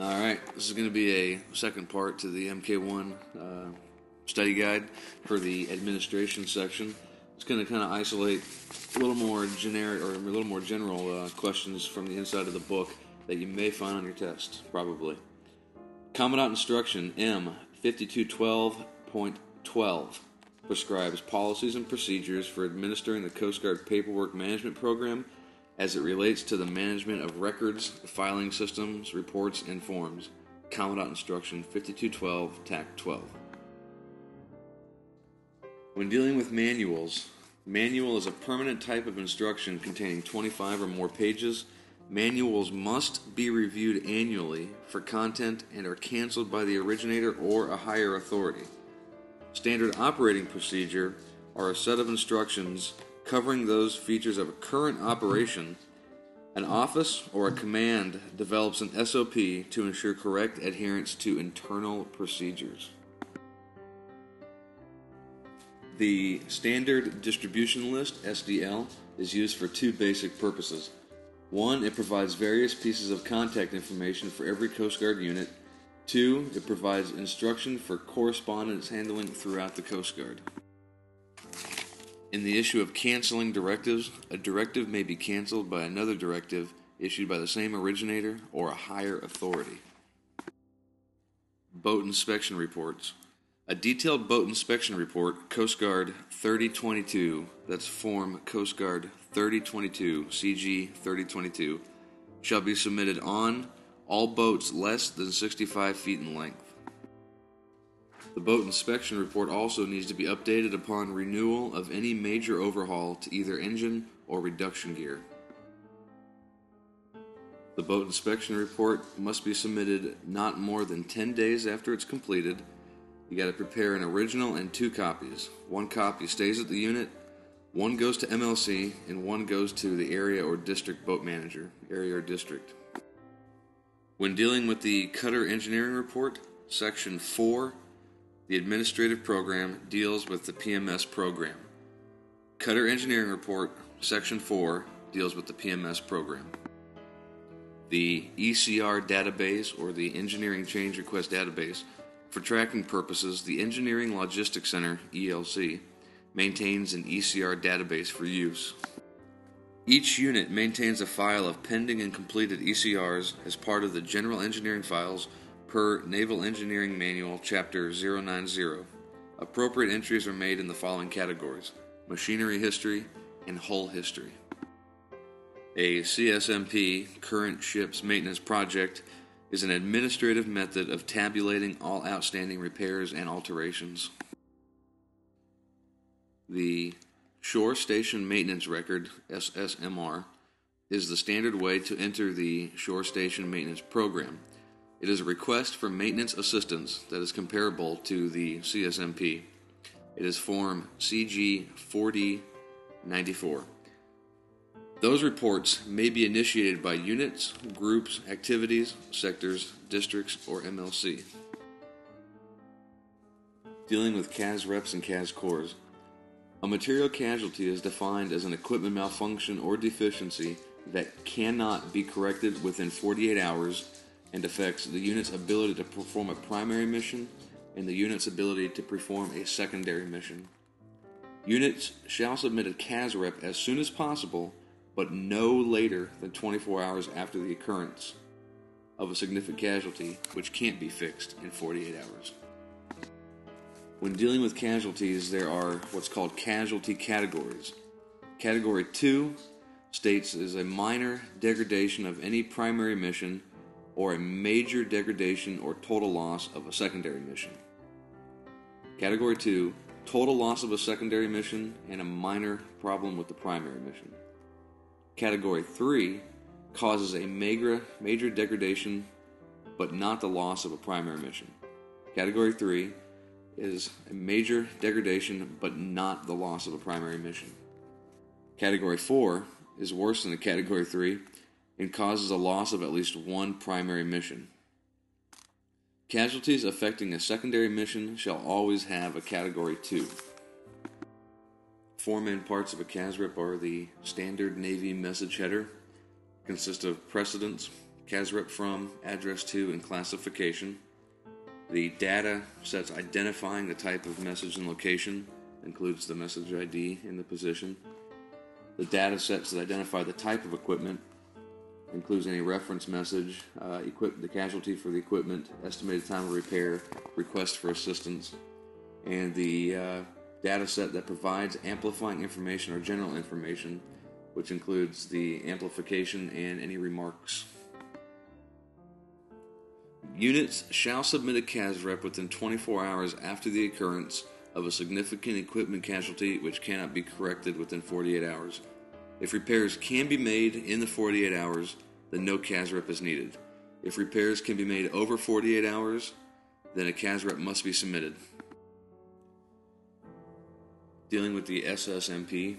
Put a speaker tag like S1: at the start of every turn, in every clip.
S1: All right, this is going to be a second part to the MK1 uh, study guide for the administration section. It's going to kind of isolate a little more generic or a little more general uh, questions from the inside of the book that you may find on your test, probably. Commandant Instruction M 5212.12 prescribes policies and procedures for administering the Coast Guard Paperwork Management Program as it relates to the management of records, filing systems, reports, and forms. Commandant Instruction 5212, TAC 12. When dealing with manuals, manual is a permanent type of instruction containing 25 or more pages. Manuals must be reviewed annually for content and are canceled by the originator or a higher authority. Standard operating procedure are a set of instructions covering those features of a current operation. An office or a command develops an SOP to ensure correct adherence to internal procedures. The Standard Distribution List, SDL, is used for two basic purposes. One, it provides various pieces of contact information for every Coast Guard unit. Two, it provides instruction for correspondence handling throughout the Coast Guard. In the issue of canceling directives, a directive may be canceled by another directive issued by the same originator or a higher authority. Boat inspection reports. A detailed boat inspection report, Coast Guard 3022, that's Form Coast Guard 3022, CG 3022, shall be submitted on all boats less than 65 feet in length. The boat inspection report also needs to be updated upon renewal of any major overhaul to either engine or reduction gear. The boat inspection report must be submitted not more than 10 days after it's completed. You got to prepare an original and two copies. One copy stays at the unit, one goes to MLC, and one goes to the area or district boat manager, area or district. When dealing with the cutter engineering report, section 4, the administrative program deals with the PMS program. Cutter engineering report, section 4, deals with the PMS program. The ECR database or the engineering change request database for tracking purposes, the Engineering Logistics Center, ELC, maintains an ECR database for use. Each unit maintains a file of pending and completed ECRs as part of the general engineering files per Naval Engineering Manual, Chapter 090. Appropriate entries are made in the following categories machinery history and hull history. A CSMP, Current Ships Maintenance Project, is an administrative method of tabulating all outstanding repairs and alterations. The Shore Station Maintenance Record, SSMR, is the standard way to enter the Shore Station Maintenance Program. It is a request for maintenance assistance that is comparable to the CSMP. It is Form CG 4094. Those reports may be initiated by units, groups, activities, sectors, districts, or MLC. Dealing with CAS reps and CAS cores. A material casualty is defined as an equipment malfunction or deficiency that cannot be corrected within 48 hours and affects the unit's ability to perform a primary mission and the unit's ability to perform a secondary mission. Units shall submit a CAS rep as soon as possible but no later than 24 hours after the occurrence of a significant casualty, which can't be fixed in 48 hours. When dealing with casualties, there are what's called casualty categories. Category 2 states is a minor degradation of any primary mission or a major degradation or total loss of a secondary mission. Category 2 total loss of a secondary mission and a minor problem with the primary mission. Category 3 causes a major, major degradation but not the loss of a primary mission. Category 3 is a major degradation but not the loss of a primary mission. Category 4 is worse than a Category 3 and causes a loss of at least one primary mission. Casualties affecting a secondary mission shall always have a Category 2. Four main parts of a CASREP are the standard Navy message header, consist of precedence, CASREP from, address to, and classification. The data sets identifying the type of message and location, includes the message ID and the position. The data sets that identify the type of equipment, includes any reference message, uh, equip the casualty for the equipment, estimated time of repair, request for assistance, and the uh, data set that provides amplifying information or general information, which includes the amplification and any remarks. Units shall submit a CASREP within 24 hours after the occurrence of a significant equipment casualty which cannot be corrected within 48 hours. If repairs can be made in the 48 hours, then no CASREP is needed. If repairs can be made over 48 hours, then a CASREP must be submitted. Dealing with the SSMP,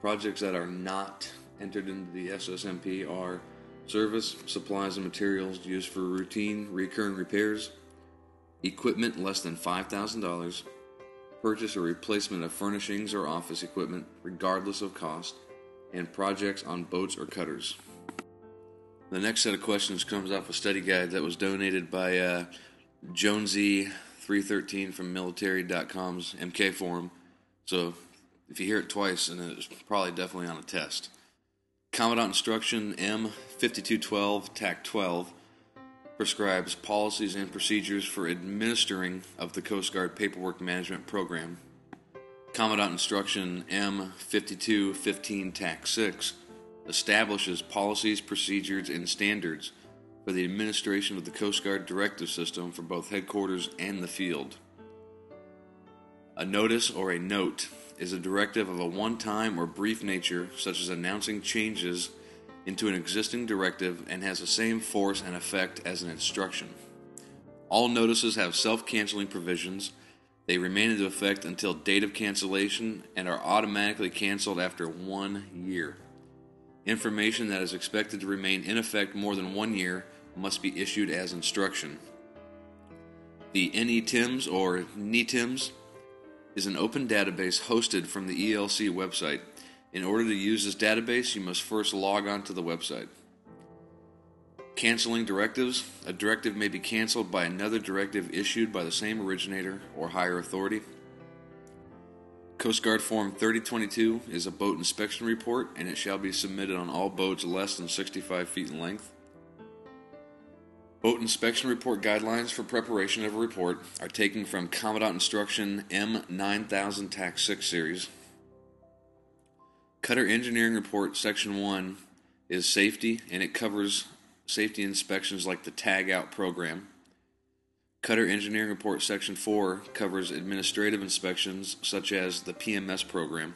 S1: projects that are not entered into the SSMP are service, supplies, and materials used for routine, recurring repairs, equipment less than $5,000, purchase or replacement of furnishings or office equipment, regardless of cost, and projects on boats or cutters. The next set of questions comes off a study guide that was donated by uh, Jonesy313 from military.com's MK forum. So if you hear it twice, and it's probably definitely on a test. Commandant Instruction M5212 TAC 12 prescribes policies and procedures for administering of the Coast Guard Paperwork Management Program. Commandant Instruction M5215 TAC 6 establishes policies, procedures, and standards for the administration of the Coast Guard directive system for both headquarters and the field. A notice or a note is a directive of a one time or brief nature, such as announcing changes into an existing directive and has the same force and effect as an instruction. All notices have self canceling provisions. They remain into effect until date of cancellation and are automatically canceled after one year. Information that is expected to remain in effect more than one year must be issued as instruction. The NETIMS or NETIMS is an open database hosted from the ELC website. In order to use this database, you must first log on to the website. Canceling directives. A directive may be canceled by another directive issued by the same originator or higher authority. Coast Guard Form 3022 is a boat inspection report and it shall be submitted on all boats less than 65 feet in length. Boat inspection report guidelines for preparation of a report are taken from Commandant Instruction M9000 TAC 6 series. Cutter Engineering Report Section 1 is safety and it covers safety inspections like the tag out program. Cutter Engineering Report Section 4 covers administrative inspections such as the PMS program.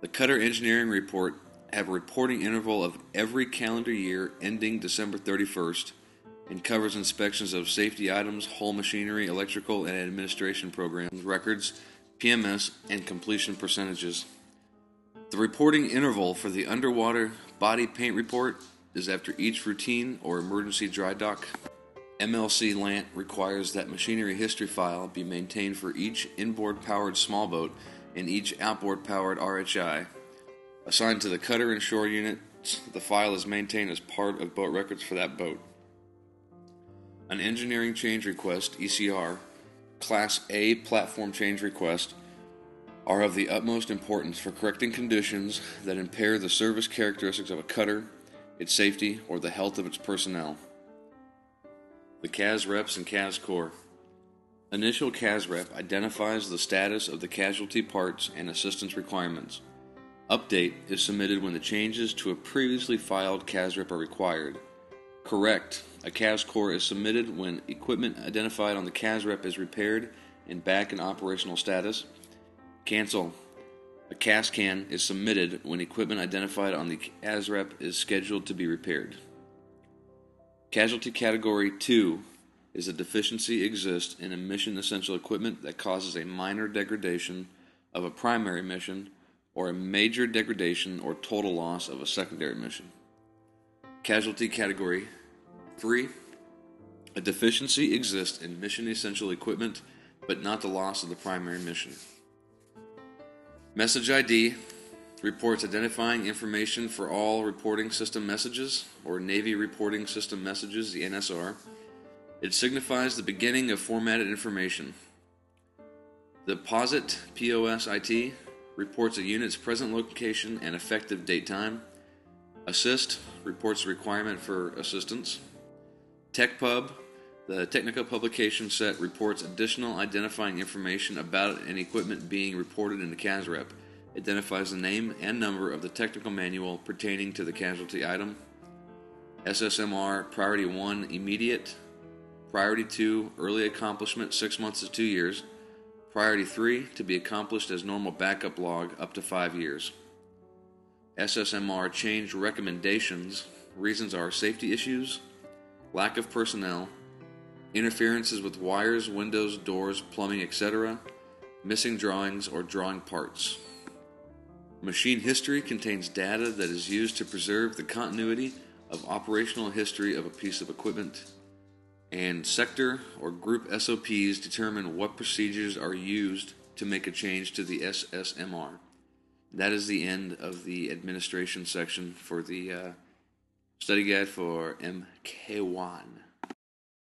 S1: The Cutter Engineering Report have a reporting interval of every calendar year ending December 31st and covers inspections of safety items, hull machinery, electrical, and administration programs, records, PMS, and completion percentages. The reporting interval for the underwater body paint report is after each routine or emergency dry dock. MLC LANT requires that machinery history file be maintained for each inboard powered small boat and each outboard powered RHI. Assigned to the cutter and shore units, the file is maintained as part of boat records for that boat. An engineering change request, ECR, Class A platform change request, are of the utmost importance for correcting conditions that impair the service characteristics of a cutter, its safety, or the health of its personnel. The CAS reps and CAS cores. Initial CAS rep identifies the status of the casualty parts and assistance requirements. Update is submitted when the changes to a previously filed CAS rep are required. Correct a CAS core is submitted when equipment identified on the CAS rep is repaired and back in operational status. Cancel. A CAS can is submitted when equipment identified on the CASREP is scheduled to be repaired. Casualty Category 2 is a deficiency exists in mission essential equipment that causes a minor degradation of a primary mission or a major degradation or total loss of a secondary mission. Casualty Category 3. A deficiency exists in mission essential equipment, but not the loss of the primary mission. Message ID reports identifying information for all reporting system messages, or Navy reporting system messages, the NSR. It signifies the beginning of formatted information. The POSIT, POSIT, reports a unit's present location and effective date time. Assist reports requirement for assistance. TechPub, the technical publication set, reports additional identifying information about an equipment being reported in the CASREP identifies the name and number of the technical manual pertaining to the casualty item. SSMR Priority 1 Immediate, Priority 2 Early Accomplishment 6 months to 2 years, Priority 3 to be accomplished as normal backup log up to 5 years. SSMR Change Recommendations reasons are safety issues, lack of personnel, interferences with wires, windows, doors, plumbing, etc., missing drawings or drawing parts. Machine history contains data that is used to preserve the continuity of operational history of a piece of equipment. And sector or group SOPs determine what procedures are used to make a change to the SSMR. That is the end of the administration section for the uh, study guide for MK1.